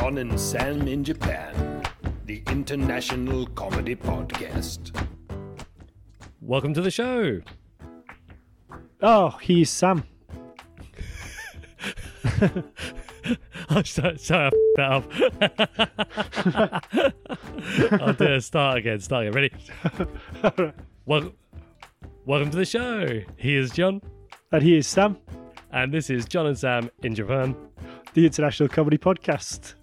John and Sam in Japan, the international comedy podcast. Welcome to the show. Oh, he's Sam. I'm sorry, sorry I f- that up. I'll do it. Start again. Start again. Ready? Well, welcome to the show. Here's John, And he is Sam, and this is John and Sam in Japan. the International Comedy Podcast.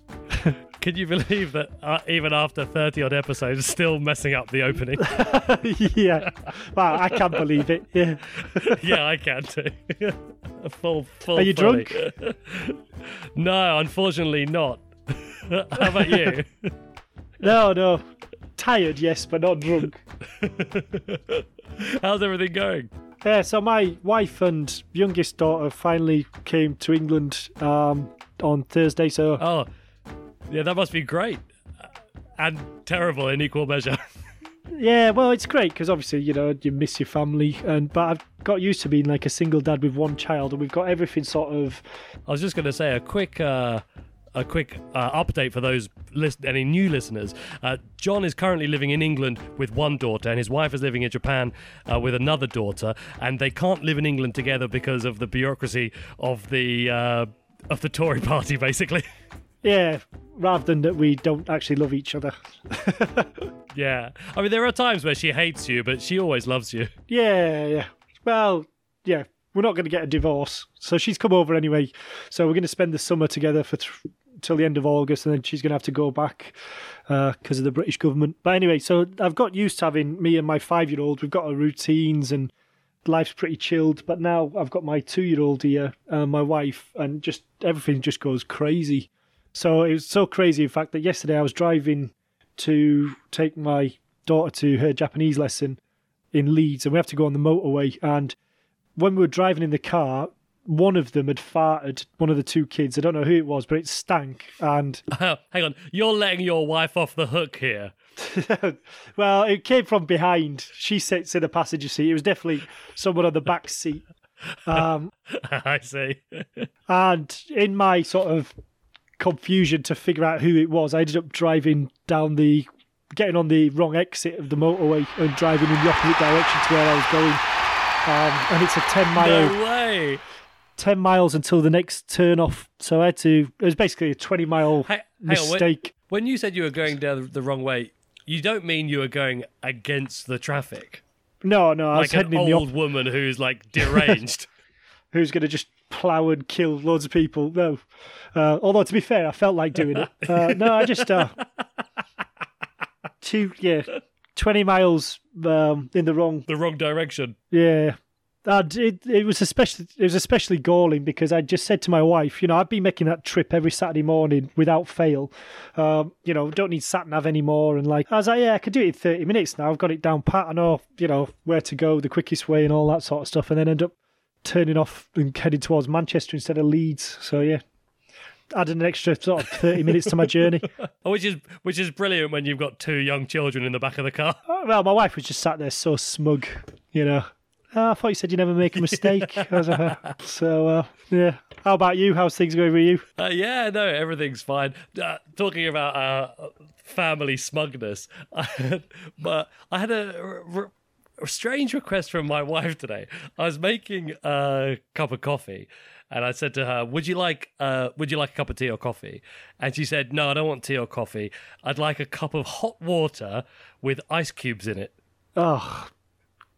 Can you believe that uh, even after 30 odd episodes, still messing up the opening? yeah. Well, I can't believe it. Yeah. yeah, I can too. full, full. Are you fully. drunk? no, unfortunately not. How about you? No, no. Tired, yes, but not drunk. How's everything going? Yeah, so my wife and youngest daughter finally came to England um, on Thursday. So Oh, yeah, that must be great. And terrible in equal measure. yeah, well, it's great because obviously you know you miss your family, and but I've got used to being like a single dad with one child, and we've got everything sort of I was just going to say a quick, uh, a quick uh, update for those list- any new listeners. Uh, John is currently living in England with one daughter, and his wife is living in Japan uh, with another daughter, and they can't live in England together because of the bureaucracy of the uh, of the Tory party, basically. yeah. Rather than that, we don't actually love each other. yeah, I mean there are times where she hates you, but she always loves you. Yeah, yeah. Well, yeah. We're not going to get a divorce, so she's come over anyway. So we're going to spend the summer together for th- till the end of August, and then she's going to have to go back uh, because of the British government. But anyway, so I've got used to having me and my five-year-old. We've got our routines, and life's pretty chilled. But now I've got my two-year-old here, and my wife, and just everything just goes crazy. So it was so crazy, in fact, that yesterday I was driving to take my daughter to her Japanese lesson in Leeds, and we have to go on the motorway. And when we were driving in the car, one of them had farted. One of the two kids. I don't know who it was, but it stank. And Hang on, you're letting your wife off the hook here. well, it came from behind. She sits in the passenger seat. It was definitely someone on the back seat. Um, I see. and in my sort of confusion to figure out who it was, I ended up driving down the, getting on the wrong exit of the motorway and driving in the opposite direction to where I was going. Um, and it's a ten mile. no way. 10 miles until the next turn off. So I had to, it was basically a 20 mile Hey, hang on, when- mistake. When you said you were going down the wrong way, you don't mean you were going against the traffic, no, no, I was like an heading in the old op- woman who's like deranged. who's going to just plough and kill loads of people. No. Uh, although, to be fair, I felt like doing it. Uh, no, I just, uh, two, yeah, 20 miles um, in the wrong, the wrong direction. yeah. And it, it was especially it was especially galling because I just said to my wife, you know, I've been making that trip every Saturday morning without fail. Um, you know, don't need sat nav anymore. And like, I was like, yeah, I could do it in thirty minutes now. I've got it down pat. I know, you know, where to go, the quickest way, and all that sort of stuff. And then end up turning off and heading towards Manchester instead of Leeds. So yeah, added an extra sort of thirty minutes to my journey. Oh, which is which is brilliant when you've got two young children in the back of the car. Oh, Well, my wife was just sat there so smug, you know. "Oh, I thought you said you never make a mistake. I was like, so, uh, yeah. How about you? How's things going with you? Uh, yeah, no, everything's fine. Uh, talking about uh, family smugness, but I had a, r- r- a strange request from my wife today. I was making a cup of coffee, and I said to her, "Would you like uh, Would you like a cup of tea or coffee?" And she said, "No, I don't want tea or coffee. I'd like a cup of hot water with ice cubes in it." Oh,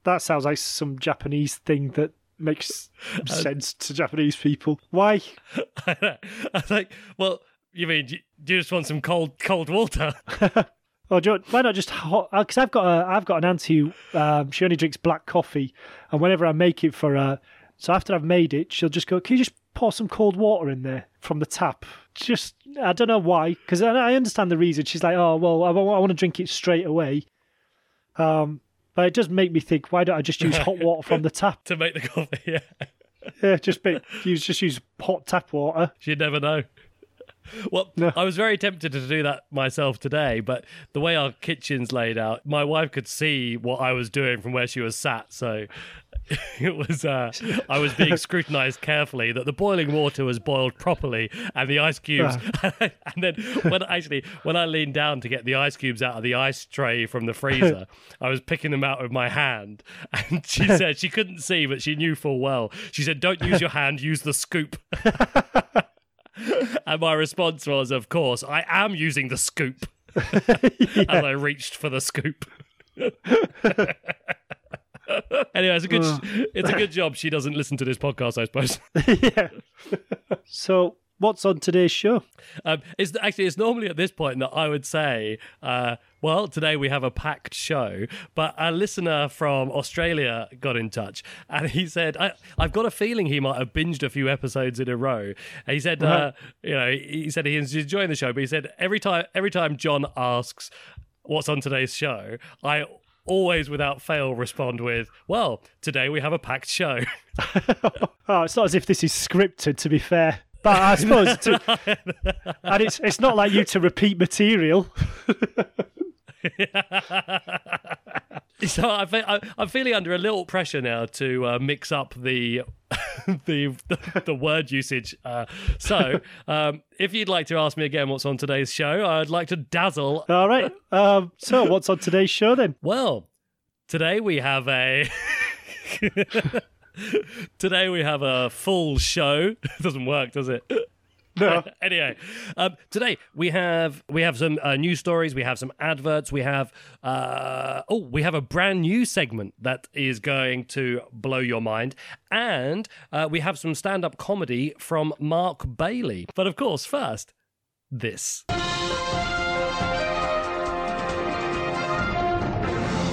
that sounds like some Japanese thing that makes sense to Japanese people. Why? I was like, "Well." You mean do you- just want some cold cold water? Or you, why not just hot? Because I've got a, I've got an auntie who um, she only drinks black coffee, and whenever I make it for her, so after I've made it, she'll just go, "Can you just pour some cold water in there from the tap. Just, I don't know why, because I, I understand the reason. She's like, oh, well, I, wa- I want to drink it straight away. Um, but it does make me think, why don't I just use hot water from the tap? to make the coffee. Yeah, Yeah, just make, use just use hot tap water. you never know. Well, No. I was very tempted to do that myself today, but the way our kitchen's laid out, my wife could see what I was doing from where she was sat. So it was, uh, I was being scrutinized carefully that the boiling water was boiled properly and the ice cubes. and then when actually, when I leaned down to get the ice cubes out of the ice tray from the freezer, I was picking them out with my hand. And she said she couldn't see, but she knew full well. She said, Don't use your hand, use the scoop. And my response was, of course, I am using the scoop. As I reached for the scoop. anyway, it's a good it's a good job she doesn't listen to this podcast, I suppose. yeah. so, what's on today's show? Um, it's actually it's normally at this point that I would say, uh, well, today we have a packed show. But a listener from Australia got in touch, and he said, I, "I've got a feeling he might have binged a few episodes in a row." And he said, uh, "You know, he said he's enjoying the show, but he said every time every time John asks what's on today's show, I." Always without fail respond with, Well, today we have a packed show. Oh, it's not as if this is scripted, to be fair. But I suppose, to, and it's it's not like you to repeat material. So I fe- I, I'm feeling under a little pressure now to uh, mix up the the, the the word usage. Uh, so um, if you'd like to ask me again what's on today's show, I'd like to dazzle. All right. Um, so, what's on today's show then? Well, today we have a. Today we have a full show. It doesn't work, does it? No. anyway, um, today we have we have some uh, news stories, we have some adverts, we have uh, oh, we have a brand new segment that is going to blow your mind, and uh, we have some stand up comedy from Mark Bailey. But of course, first this.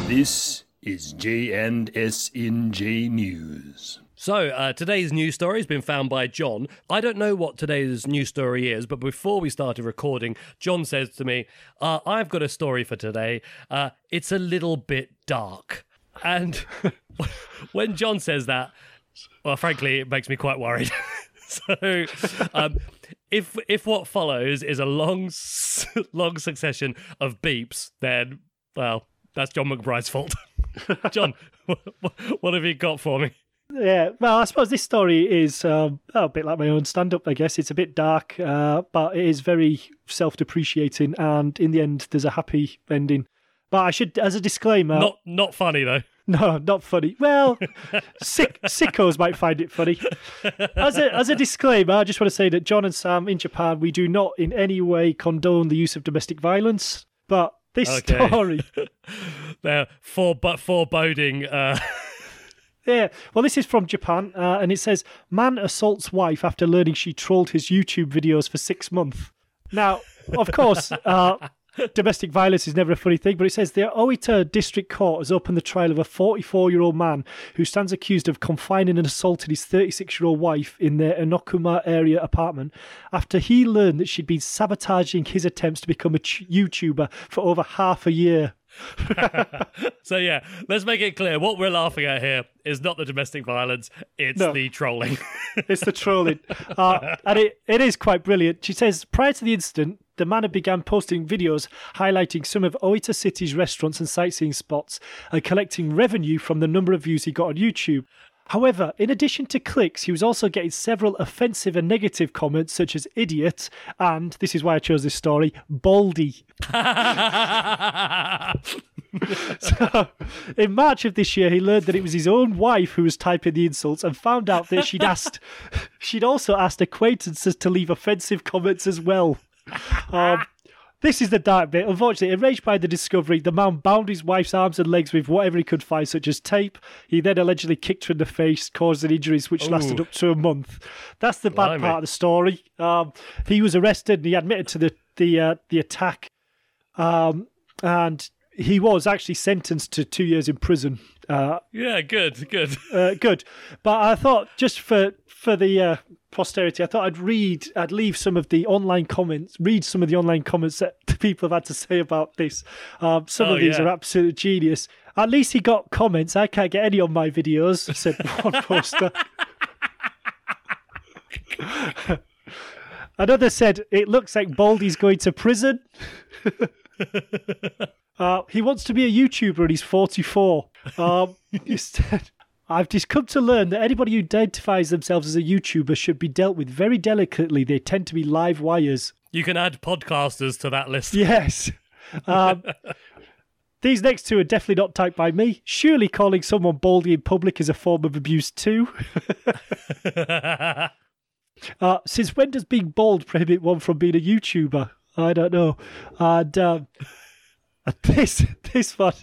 This is J&S in J News. So, uh, today's news story has been found by John. I don't know what today's news story is, but before we started recording, John says to me, uh, I've got a story for today. Uh, it's a little bit dark. And when John says that, well, frankly, it makes me quite worried. so, um, if if what follows is a long, long succession of beeps, then well, that's John McBride's fault. John, what have you got for me? Yeah, well, I suppose this story is um, a bit like my own stand up, I guess. It's a bit dark, uh, but it is very self depreciating, and in the end, there's a happy ending. But I should, as a disclaimer, Not not funny though. no, not funny. Well, sick, sickos might find it funny. As a, as a disclaimer, I just want to say that John and Sam in Japan, we do not in any way condone the use of domestic violence, but this Okay. story. They're fore, foreboding. Uh, Yeah, well, this is from Japan, uh, and it says man assaults wife after learning she trolled his YouTube videos for six months. Now, of course, uh, domestic violence is never a funny thing, but it says the Oita District Court has opened the trial of a 44-year-old man who stands accused of confining and assaulting his 36-year-old wife in their Inokuma area apartment after he learned that she'd been sabotaging his attempts to become a YouTuber for over half a year. so yeah, let's make it clear. What we're laughing at here is not the domestic violence; it's No. the trolling. It's the trolling. Uh, and it, it is quite brilliant. She says, prior to the incident, the man had began posting videos highlighting some of Oita City's restaurants and sightseeing spots and collecting revenue from the number of views he got on YouTube. However, in addition to clicks, he was also getting several offensive and negative comments such as idiot and, this is why I chose this story, baldy. So, in March of this year, he learned that it was his own wife who was typing the insults and found out that she'd asked, she'd also asked acquaintances to leave offensive comments as well. Um, this is the dark bit. Unfortunately, enraged by the discovery, the man bound his wife's arms and legs with whatever he could find, such as tape. He then allegedly kicked her in the face, causing injuries which lasted up to a month. That's the bad Blimey. part of the story. Um, he was arrested and he admitted to the the uh, the attack um, and he was actually sentenced to two years in prison. Uh, Yeah, good, good. uh, good, but I thought just for for the uh, posterity, I thought I'd read, I'd leave some of the online comments, read some of the online comments that people have had to say about this. Um, some Oh, of these yeah. are absolute genius. At least he got comments. I can't get any on my videos," said one poster. Another said, "It looks like Baldy's going to prison." Uh, he wants to be a YouTuber and he's 44. Um, he said, I've just come to learn that anybody who identifies themselves as a YouTuber should be dealt with very delicately. They tend to be live wires. You can add podcasters to that list. Yes. Um, these next two are definitely not typed by me. Surely calling someone baldy in public is a form of abuse too. Uh, since when does being bald prohibit one from being a YouTuber? I don't know. And um, this this one,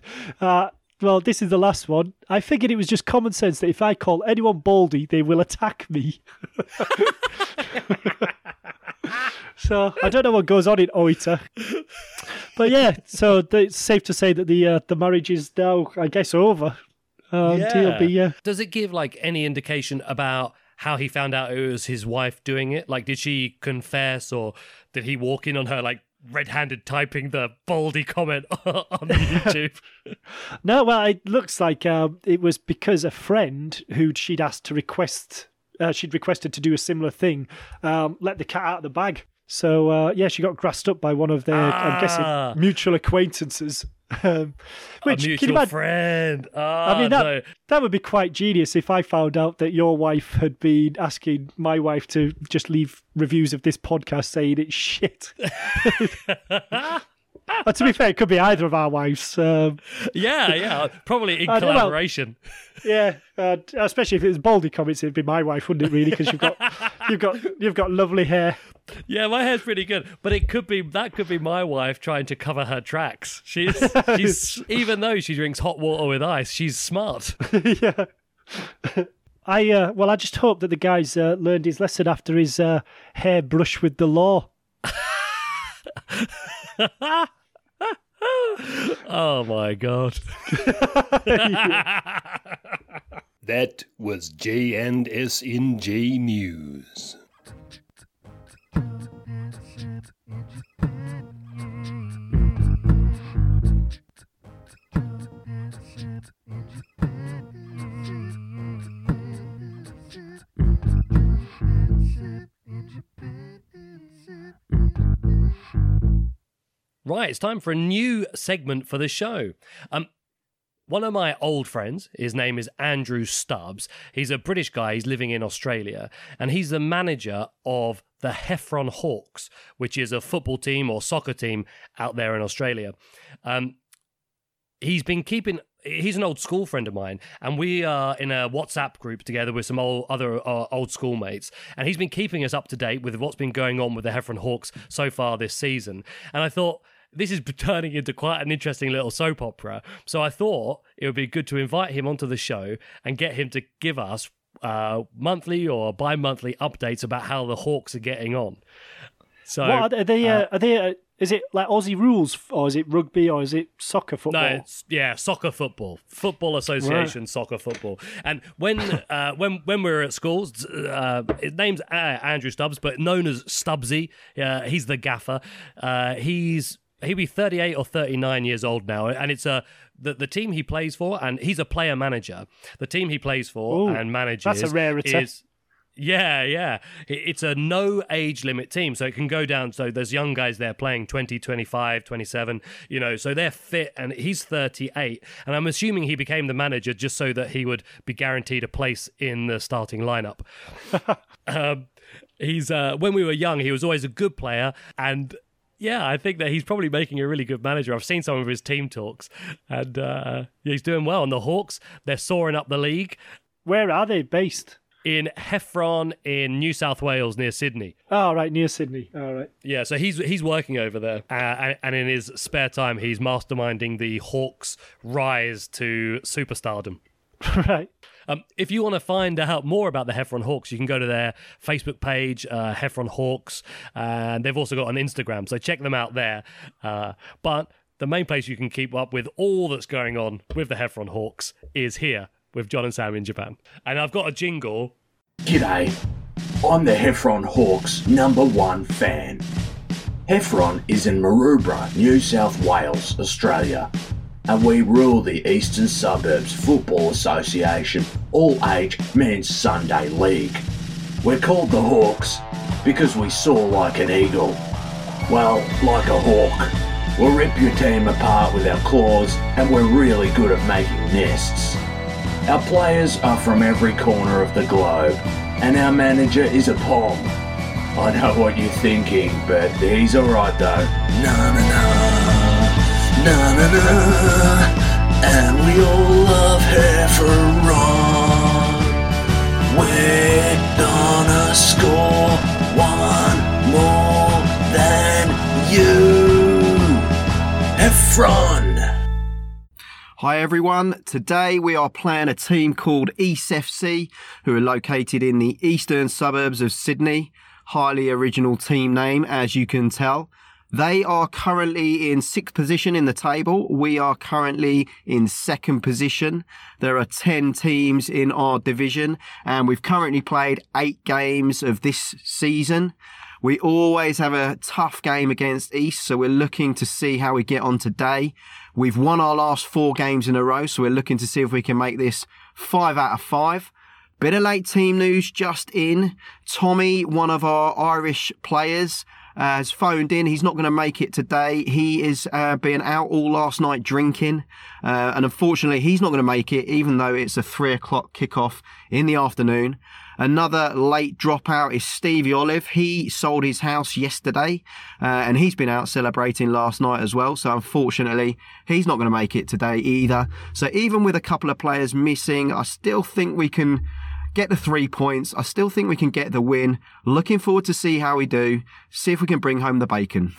uh, well, this is the last one. I figured it was just common sense that if I call anyone baldy, they will attack me. so I don't know what goes on in Oita. But yeah, so it's safe to say that the uh, the marriage is now, I guess, over. Um, he'll be, uh, Does it give like any indication about how he found out it was his wife doing it? Like, did she confess, or did he walk in on her like red-handed typing the baldy comment on YouTube? No, well, it looks like um, it was because a friend who she'd asked to request, uh, she'd requested to do a similar thing, um, let the cat out of the bag. So uh, yeah, she got grassed up by one of their, I'm Ah. guessing, mutual acquaintances. Um, which a mutual imagine? friend. Ah, I mean, that, no. that would be quite genius if I found out that your wife had been asking my wife to just leave reviews of this podcast saying it's shit. Uh, to be fair, it could be either of our wives. Um, yeah, yeah, probably in I don't know. collaboration. Yeah, uh, especially if it was Baldy comments, it'd be my wife, wouldn't it? Really, because you've got you've got you've got lovely hair. Yeah, my hair's pretty good, but it could be that could be my wife trying to cover her tracks. She's she's even though she drinks hot water with ice, she's smart. yeah. I uh, well, I just hope that the guy's uh, learned his lesson after his uh, hair brush with the law. Oh my god. That was J and S in J News. Right, it's time for a new segment for the show. Um, one of my old friends, his name is Andrew Stubbs. He's a British guy, he's living in Australia, and he's the manager of the Heffron Hawks, which is a football team or soccer team out there in Australia. Um, he's been keeping he's an old school friend of mine and we are in a whatsapp group together with some old other uh, old schoolmates and he's been keeping us up to date with what's been going on with the heffron hawks so far this season and i thought this is turning into quite an interesting little soap opera so i thought it would be good to invite him onto the show and get him to give us uh, monthly or bi-monthly updates about how the hawks are getting on so what are they? Are they, uh, are they uh, is it like Aussie rules, or is it rugby, or is it soccer football? No, yeah, soccer football, football association, soccer football. And when uh, when when we were at schools, uh, his name's uh, Andrew Stubbs, but known as Stubbsy. Uh, he's the gaffer. Uh, he's he'll be 38 or 39 years old now, and it's a the, the team he plays for, and he's a player manager. The team he plays for Ooh, and manages that's a rarity. is yeah, yeah. It's a no age limit team, so it can go down. So there's young guys there playing 20, 25, 27, you know, so they're fit and he's 38. And I'm assuming he became the manager just so that he would be guaranteed a place in the starting lineup. um, he's, uh, when we were young, he was always a good player and yeah, I think that he's probably making a really good manager. I've seen some of his team talks, and uh, he's doing well. And the Hawks, they're soaring up the league Where are they based? in Heffron in New South Wales near Sydney. Oh, right, near Sydney. All right. Yeah, so he's he's working over there, uh, and, and in his spare time, he's masterminding the Hawks' rise to superstardom. right. Um, if you want to find out more about the Heffron Hawks, you can go to their Facebook page, uh, Heffron Hawks, and they've also got an Instagram, so check them out there. Uh, but the main place you can keep up with all that's going on with the Heffron Hawks is here with John and Sam in Japan. And I've got a jingle. G'day, I'm the Heffron Hawks number one fan. Heffron is in Maroubra, New South Wales, Australia, and we rule the Eastern Suburbs Football Association All Age Men's Sunday League. We're called the Hawks because we soar like an eagle. Well, like a hawk. We'll rip your team apart with our claws, and we're really good at making nests. Our players are from every corner of the globe, and our manager is a pom. I know what you're thinking, but he's alright though. Na na na, na na na, and we all love Heffron. We're gonna score one more than you, Heffron. Hi everyone. Today we are playing a team called East FC, who are located in the eastern suburbs of Sydney. Highly original team name, as you can tell. They are currently in sixth position in the table. We are currently in second position. There are 10 teams in our division and we've currently played eight games of this season. We always have a tough game against East, so we're looking to see how we get on today. We've won our last four games in a row, so we're looking to see if we can make this five out of five. Bit of late team news just in. Tommy, one of our Irish players, uh, has phoned in. He's not going to make it today. He is uh, being out all last night drinking, uh, and unfortunately, he's not going to make it, even though it's a three o'clock kickoff in the afternoon. Another late dropout is Stevie Olive. He sold his house yesterday, uh, and he's been out celebrating last night as well. So unfortunately, he's not going to make it today either. So even with a couple of players missing, I still think we can get the three points. I still think we can get the win. Looking forward to see how we do. See if we can bring home the bacon.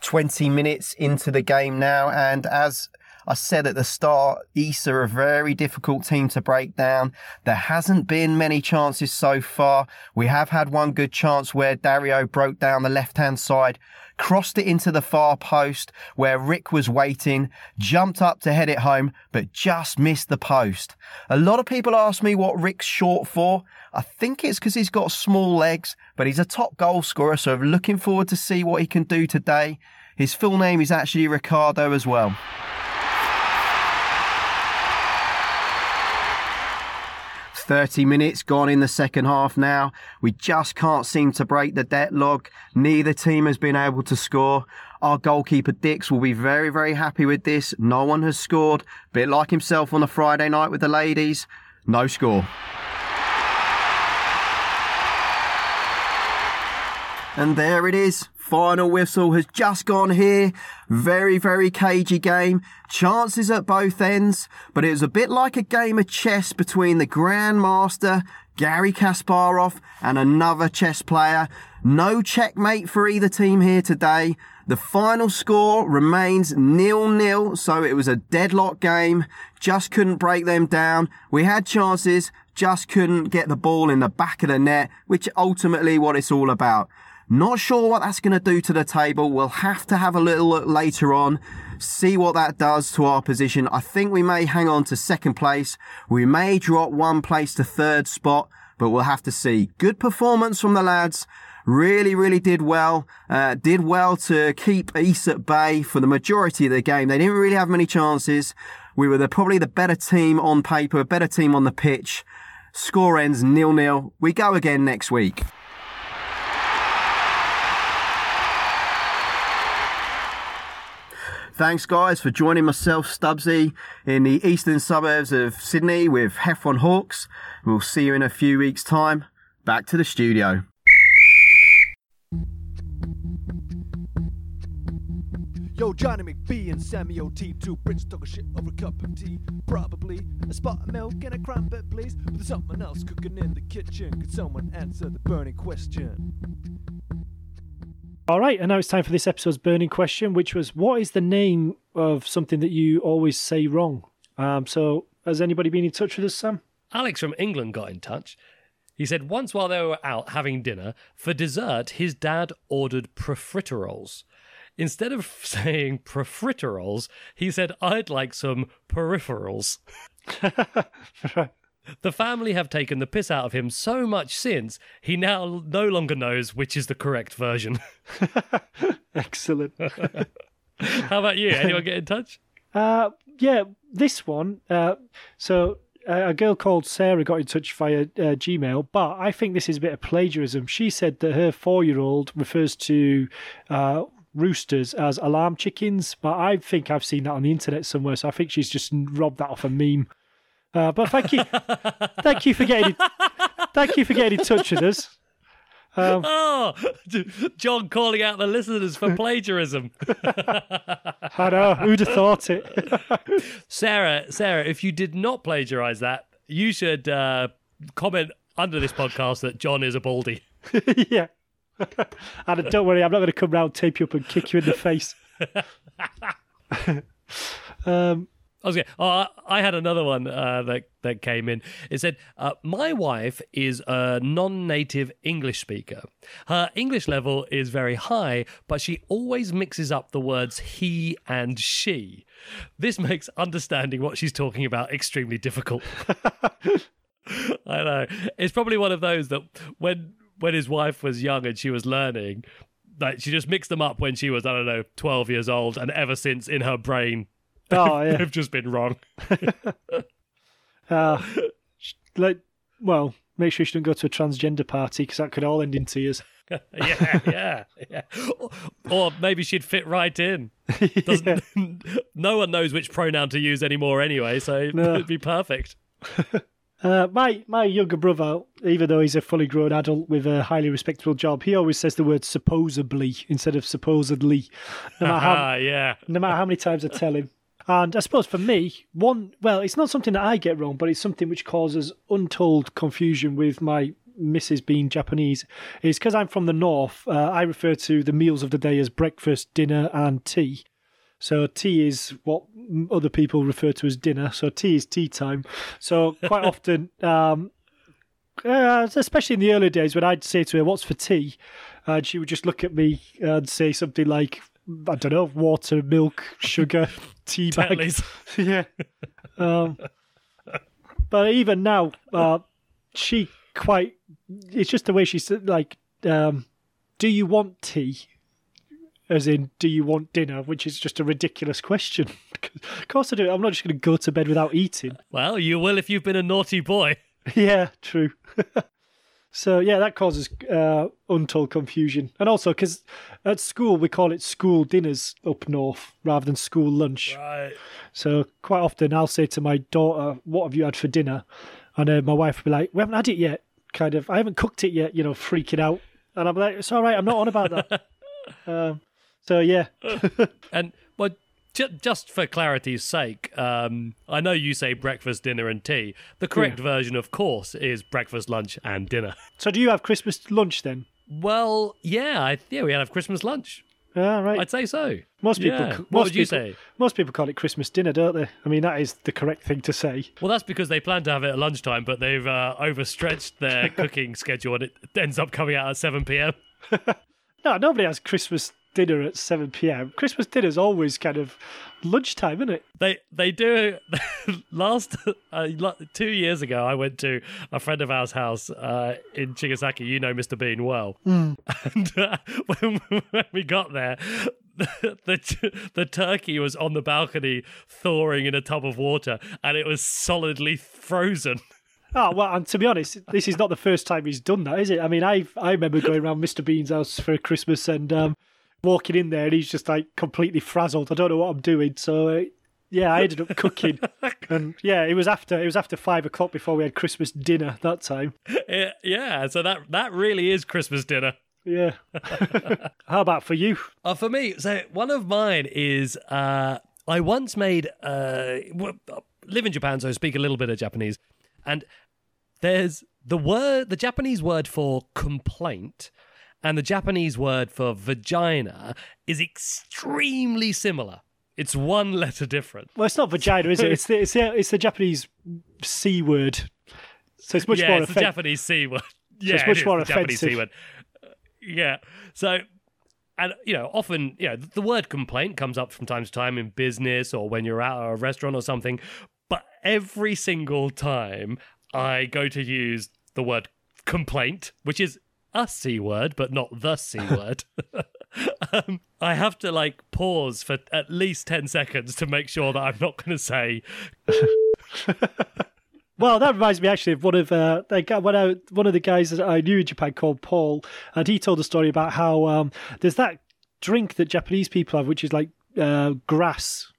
Twenty minutes into the game now, and as I said at the start, East are a very difficult team to break down. There hasn't been many chances so far. We have had one good chance where Dario broke down the left hand side, crossed it into the far post where Rick was waiting, jumped up to head it home, but just missed the post. A lot of people ask me what Rick's short for. I think it's because he's got small legs, but he's a top goal scorer, so I'm looking forward to see what he can do today. His full name is actually Ricardo as well. Thirty minutes gone in the second half now. We just can't seem to break the deadlock. Neither team has been able to score. Our goalkeeper Dix will be very, very happy with this. No one has scored. Bit like himself on the Friday night with the ladies. No score. And there it is. Final whistle has just gone here. Very, very cagey game. Chances at both ends, but it was a bit like a game of chess between the Grandmaster, Garry Kasparov, and another chess player. No checkmate for either team here today. The final score remains nil-nil, so it was a deadlock game. Just couldn't break them down. We had chances, just couldn't get the ball in the back of the net, which ultimately what it's all about. Not sure what that's going to do to the table. We'll have to have a little look later on, see what that does to our position. I think we may hang on to second place. We may drop one place to third spot, but we'll have to see. Good performance from the lads. Really, really did well. Uh, did well to keep East at bay for the majority of the game. They didn't really have many chances. We were the, probably the better team on paper, better team on the pitch. Score ends nil-nil. We go again next week. Thanks, guys, for joining myself, Stubbsy, in the eastern suburbs of Sydney with Heffron Hawks. We'll see you in a few weeks' time. Back to the studio. Yo, Johnny McBee and Sammy O.T. Two Brits talking shit over a cup of tea. Probably a spot of milk and a crumpet, please. But there's something else cooking in the kitchen. Could someone answer the burning question? All right, and now it's time for this episode's burning question, which was what is the name of something that you always say wrong? Um, so, has anybody been in touch with us, Sam? Alex from England got in touch. He said once while they were out having dinner, for dessert, his dad ordered profiteroles. Instead of saying profiteroles, he said, I'd like some peripherals. The family have taken the piss out of him so much since he now no longer knows which is the correct version. Excellent. How about you? Anyone get in touch? Uh, yeah, this one. Uh, so uh, a girl called Sarah got in touch via uh, Gmail, but I think this is a bit of plagiarism. She said that her four-year-old refers to uh, roosters as alarm chickens, but I think I've seen that on the internet somewhere. So I think she's just robbed that off a meme. Uh, but thank you, thank you for getting, thank you for getting in touch with us. Um, Oh, John calling out the listeners for plagiarism. I know who'd have thought it. Sarah, Sarah, if you did not plagiarize that, you should uh, comment under this podcast that John is a baldy. yeah. and don't worry, I'm not going to come round, tape you up, and kick you in the face. um, I oh, I- I had another one uh, that that came in. It said, uh, "My wife is a non-native English speaker. Her English level is very high, but she always mixes up the words he and she. This makes understanding what she's talking about extremely difficult." I know it's probably one of those that when when his wife was young and she was learning, like she just mixed them up when she was I don't know twelve years old, and ever since in her brain oh yeah. they've just been wrong. Uh, like, well, make sure she don't go to a transgender party because that could all end in tears. yeah, yeah, yeah. Or, or maybe she'd fit right in. Doesn't, No one knows which pronoun to use anymore anyway, so No. it'd be perfect. Uh, my my younger brother, even though he's a fully grown adult with a highly respectable job, he always says the word supposedly instead of supposedly, no matter how, Ah, yeah. no matter how many times I tell him. And I suppose for me, one well, it's not something that I get wrong, but it's something which causes untold confusion with my missus being Japanese. Is because I'm from the north. Uh, I refer to the meals of the day as breakfast, dinner, and tea. So tea is what other people refer to as dinner. So tea is tea time. So quite often, um, uh, especially in the early days, when I'd say to her, "What's for tea?" and she would just look at me and say something like, "I don't know, water, milk, sugar, tea bag." Tetley's. yeah. Um, but even now, uh, she quite. It's just the way she said, like, um, "Do you want tea?" As in, do you want dinner? Which is just a ridiculous question. of course I do. I'm not just going to go to bed without eating. Well, you will if you've been a naughty boy. yeah, true. So yeah, that causes uh, untold confusion, and also because at school we call it school dinners up north rather than school lunch. Right. So quite often I'll say to my daughter, "What have you had for dinner?" And uh, my wife will be like, "We haven't had it yet." Kind of, I haven't cooked it yet. You know, freaking out, and I'm like, "It's all right. I'm not on about that." um, so yeah, And ju- just for clarity's sake, um, I know you say breakfast, dinner, and tea. The correct version, of course, is breakfast, lunch, and dinner. so do you have Christmas lunch then? Well, yeah, I, yeah, we have Christmas lunch. Ah, right. I'd say so. most people. Yeah. most What would you people- say? Most people call it Christmas dinner, don't they? I mean, that is the correct thing to say. Well, that's because they plan to have it at lunchtime, but they've uh, overstretched their cooking schedule, and it ends up coming out at seven p.m. No, nobody has Christmas dinner at 7 p.m. Christmas dinner's always kind of lunchtime, isn't it? They they do. last uh, two years ago, I went to a friend of ours' house uh, in Chigasaki. You know Mr. Bean well, and uh, when, when we got there. The, the the turkey was on the balcony thawing in a tub of water and it was solidly frozen. Oh well, and to be honest, this is not the first time he's done that, is it? I mean, I I remember going around Mr. Bean's house for Christmas and um, walking in there, and he's just like completely frazzled. I don't know what I'm doing. So uh, yeah, I ended up cooking, and yeah, it was after it was after five o'clock before we had Christmas dinner that time. Yeah, yeah, so that that really is Christmas dinner. Yeah. How about for you? Uh, for me, so one of mine is uh, I once made uh, live in Japan, so I speak a little bit of Japanese, and there's the word, the Japanese word for complaint, and the Japanese word for vagina is extremely similar. It's one letter different. Well, it's not vagina, is it? It's the it's the, it's the Japanese c word. So it's much yeah, more it's the. Japanese C word. Yeah, it's it much is more the Japanese C word. Yeah. So, and you know, often you know the, the word complaint comes up from time to time in business or when you're out at a restaurant or something. But every single time I go to use the word complaint, which is a c word but not the c word. um, I have to like pause for at least 10 seconds to make sure that I'm not going to say Well, that reminds me actually of one of uh, one, of, one of the guys that I knew in Japan called Paul, and he told a story about how um, there's that drink that Japanese people have, which is like uh, grass,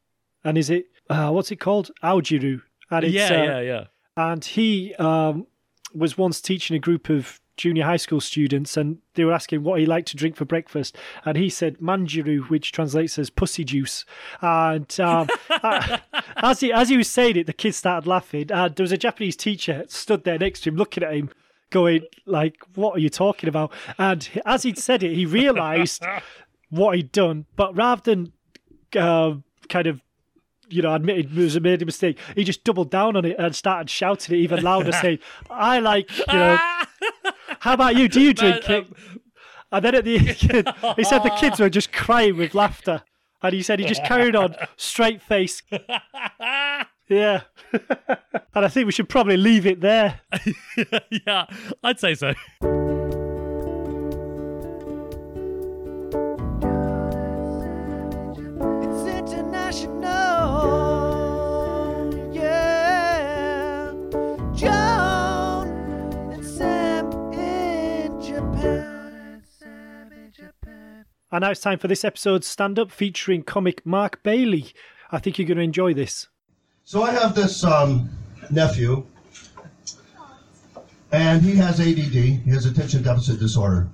and is it uh, what's it called? Aojiru, and it's, yeah, uh, yeah, yeah. and he um, was once teaching a group of junior high school students and they were asking what he liked to drink for breakfast. And he said manjiru which translates as pussy juice. And um, uh, as he as he was saying it the kids started laughing. And there was a japanese teacher stood there next to him looking at him going like what are you talking about? And as he'd said it he realized what he'd done. But rather than uh, kind of you know, admitted it was made a mistake. He just doubled down on it and started shouting it even louder, saying, "I like, you know, how about you? Do you drink Man, it?" Um, and then at the end, he said the kids were just crying with laughter, and he said he just carried on, straight face. Yeah, and I think we should probably leave it there. yeah, I'd say so. And now it's time for this episode's stand up featuring comic Mark Bailey. I think you're going to enjoy this. So I have this um, nephew, and he has ADD. He has attention deficit disorder.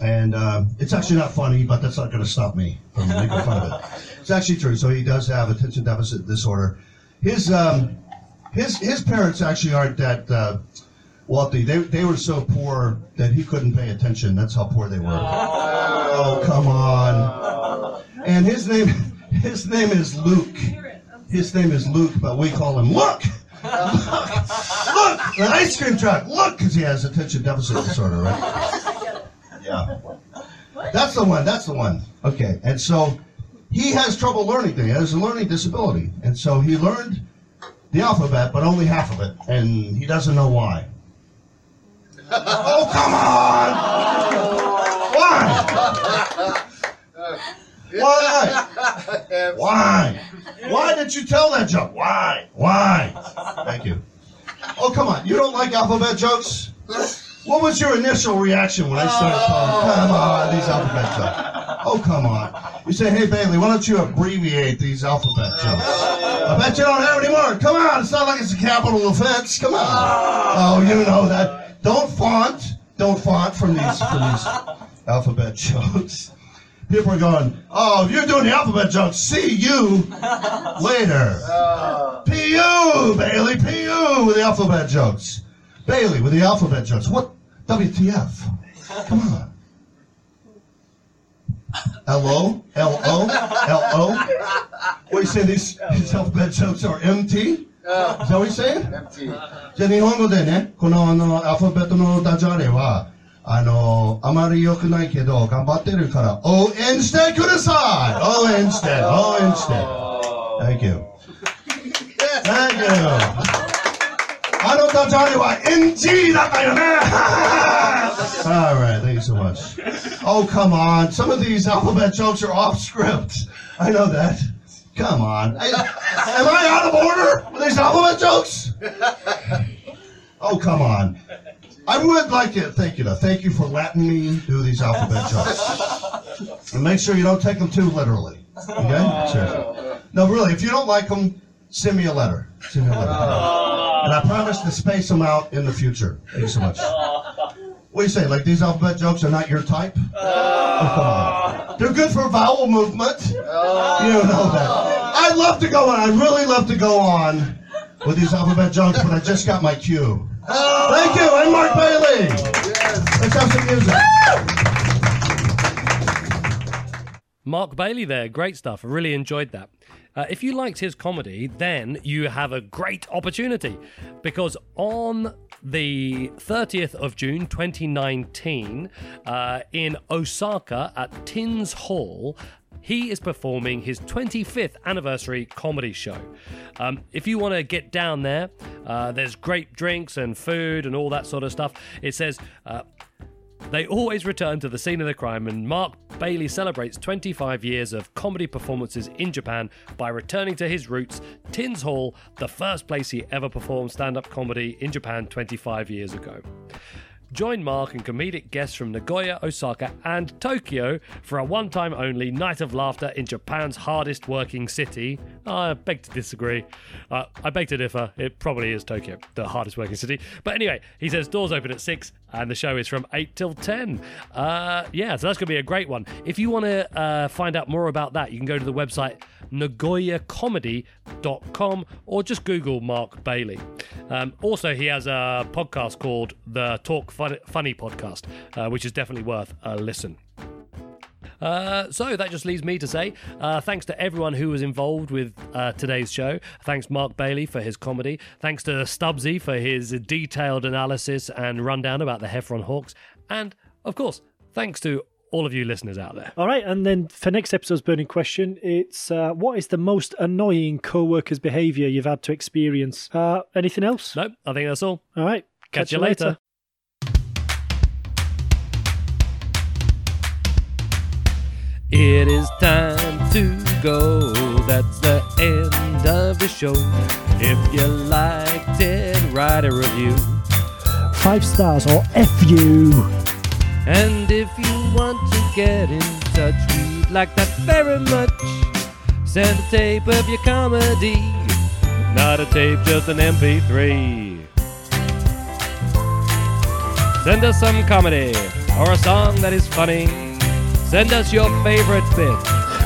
And um, it's actually not funny, but that's not going to stop me from making fun of it. It's actually true. So he does have attention deficit disorder. His um, his his parents actually aren't that uh, wealthy. They they were so poor that he couldn't pay attention. That's how poor they were. Oh. oh come on! And his name his name is Luke. His name is Luke, but we call him Look. Look, the ice cream truck. Look, because he has attention deficit disorder, right? Yeah. That's the one. That's the one. Okay. And so he has trouble learning things. He has a learning disability. And so he learned the alphabet, but only half of it. And he doesn't know why. Oh, come on! Why? Why? Why? Why did you tell that joke? Why? Why? Thank you. Oh, come on. You don't like alphabet jokes? What was your initial reaction when I started telling, come on, these alphabet jokes? Oh, come on. You say, hey, Bailey, why don't you abbreviate these alphabet jokes? I bet you don't have any more. Come on, it's not like it's a capital offense. Come on. Oh, you know that. Don't font. Don't font from these, from these alphabet jokes. People are going, oh, you're doing the alphabet jokes. See you later. Uh. P.U. Bailey, P.U. with the alphabet jokes. Bailey with the alphabet jokes. What? WTF? Come on. L-O? L-O? L-O? What are you saying? These, these alphabet jokes are MT? Is that what you're saying? じゃあ日本語でね、このあのアルファベットのダジャレは、あの、あまり良くないけど、頑張ってるから、応援してください応援して、応援して。Thank you. Thank you. あのダジャレは NG だったよね Alright, thank you so much. Oh, come on. Some of these alphabet jokes are off script. I know that. Come on. I- am I out of order with these alphabet jokes? Oh, come on. I would like to thank you, though. Thank you for letting me do these alphabet jokes. And make sure you don't take them too literally. Okay? Seriously. No, really, if you don't like them, send me a letter. Send me a letter. And I promise to space them out in the future. Thank you so much. What do you say? Like these alphabet jokes are not your type? Oh, come. They're good for vowel movement. Oh. You know that. I'd love to go on. I'd really love to go on with these alphabet jokes, but I just got my cue. Oh. Thank you. I'm Mark Bailey. Let's have some music. Mark Bailey there, great stuff. I really enjoyed that. Uh, if you liked his comedy, then you have a great opportunity because on the 30th of June 2019 uh, in Osaka at Tins Hall, he is performing his 25th anniversary comedy show. Um, if you want to get down there, uh, there's great drinks and food and all that sort of stuff. It says. Uh, they always return to the scene of the crime, and Mark Bailey celebrates 25 years of comedy performances in Japan by returning to his roots, Tins Hall, the first place he ever performed stand up comedy in Japan 25 years ago. Join Mark and comedic guests from Nagoya, Osaka, and Tokyo for a one time only night of laughter in Japan's hardest working city. I beg to disagree. Uh, I beg to differ. It probably is Tokyo, the hardest working city. But anyway, he says doors open at 6 and the show is from 8 till 10. Uh, yeah, so that's going to be a great one. If you want to uh, find out more about that, you can go to the website nagoyacomedy.com or just Google Mark Bailey. Um, also, he has a podcast called the Talk Funny, Funny Podcast, uh, which is definitely worth a listen. Uh, so that just leaves me to say uh, thanks to everyone who was involved with uh, today's show. Thanks Mark Bailey for his comedy. Thanks to Stubbsy for his detailed analysis and rundown about the Heffron Hawks. And of course, thanks to all of you listeners out there. All right, and then for next episode's burning question, it's uh, what is the most annoying co-worker's behaviour you've had to experience? Uh, anything else? Nope, I think that's all. All right, Catch, you later. It is time to go. That's the end of the show. If you liked it, write a review. Five stars or F you. And if you want to get in touch, we'd like that very much. Send a tape of your comedy, not a tape, just an MP3. Send us some comedy or a song that is funny. Send us your favorite bit.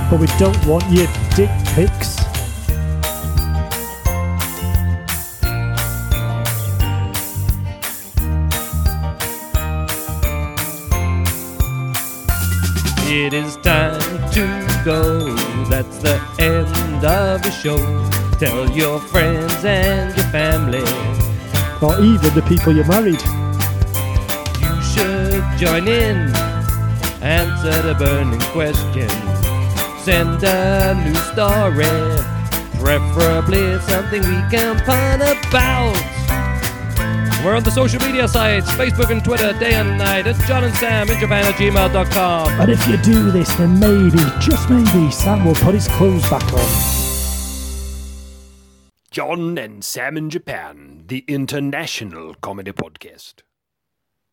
But we don't want your dick pics. It is time to go. That's the end of the show. Tell your friends and your family. Or even the people you married. You should join in. Answer the burning question. Send a new story. Preferably something we can find about. We're on the social media sites Facebook and Twitter day and night It's John and Sam in Japan at gmail.com. And if you do this, then maybe, just maybe, Sam will put his clothes back on. John and Sam in Japan, the international comedy podcast.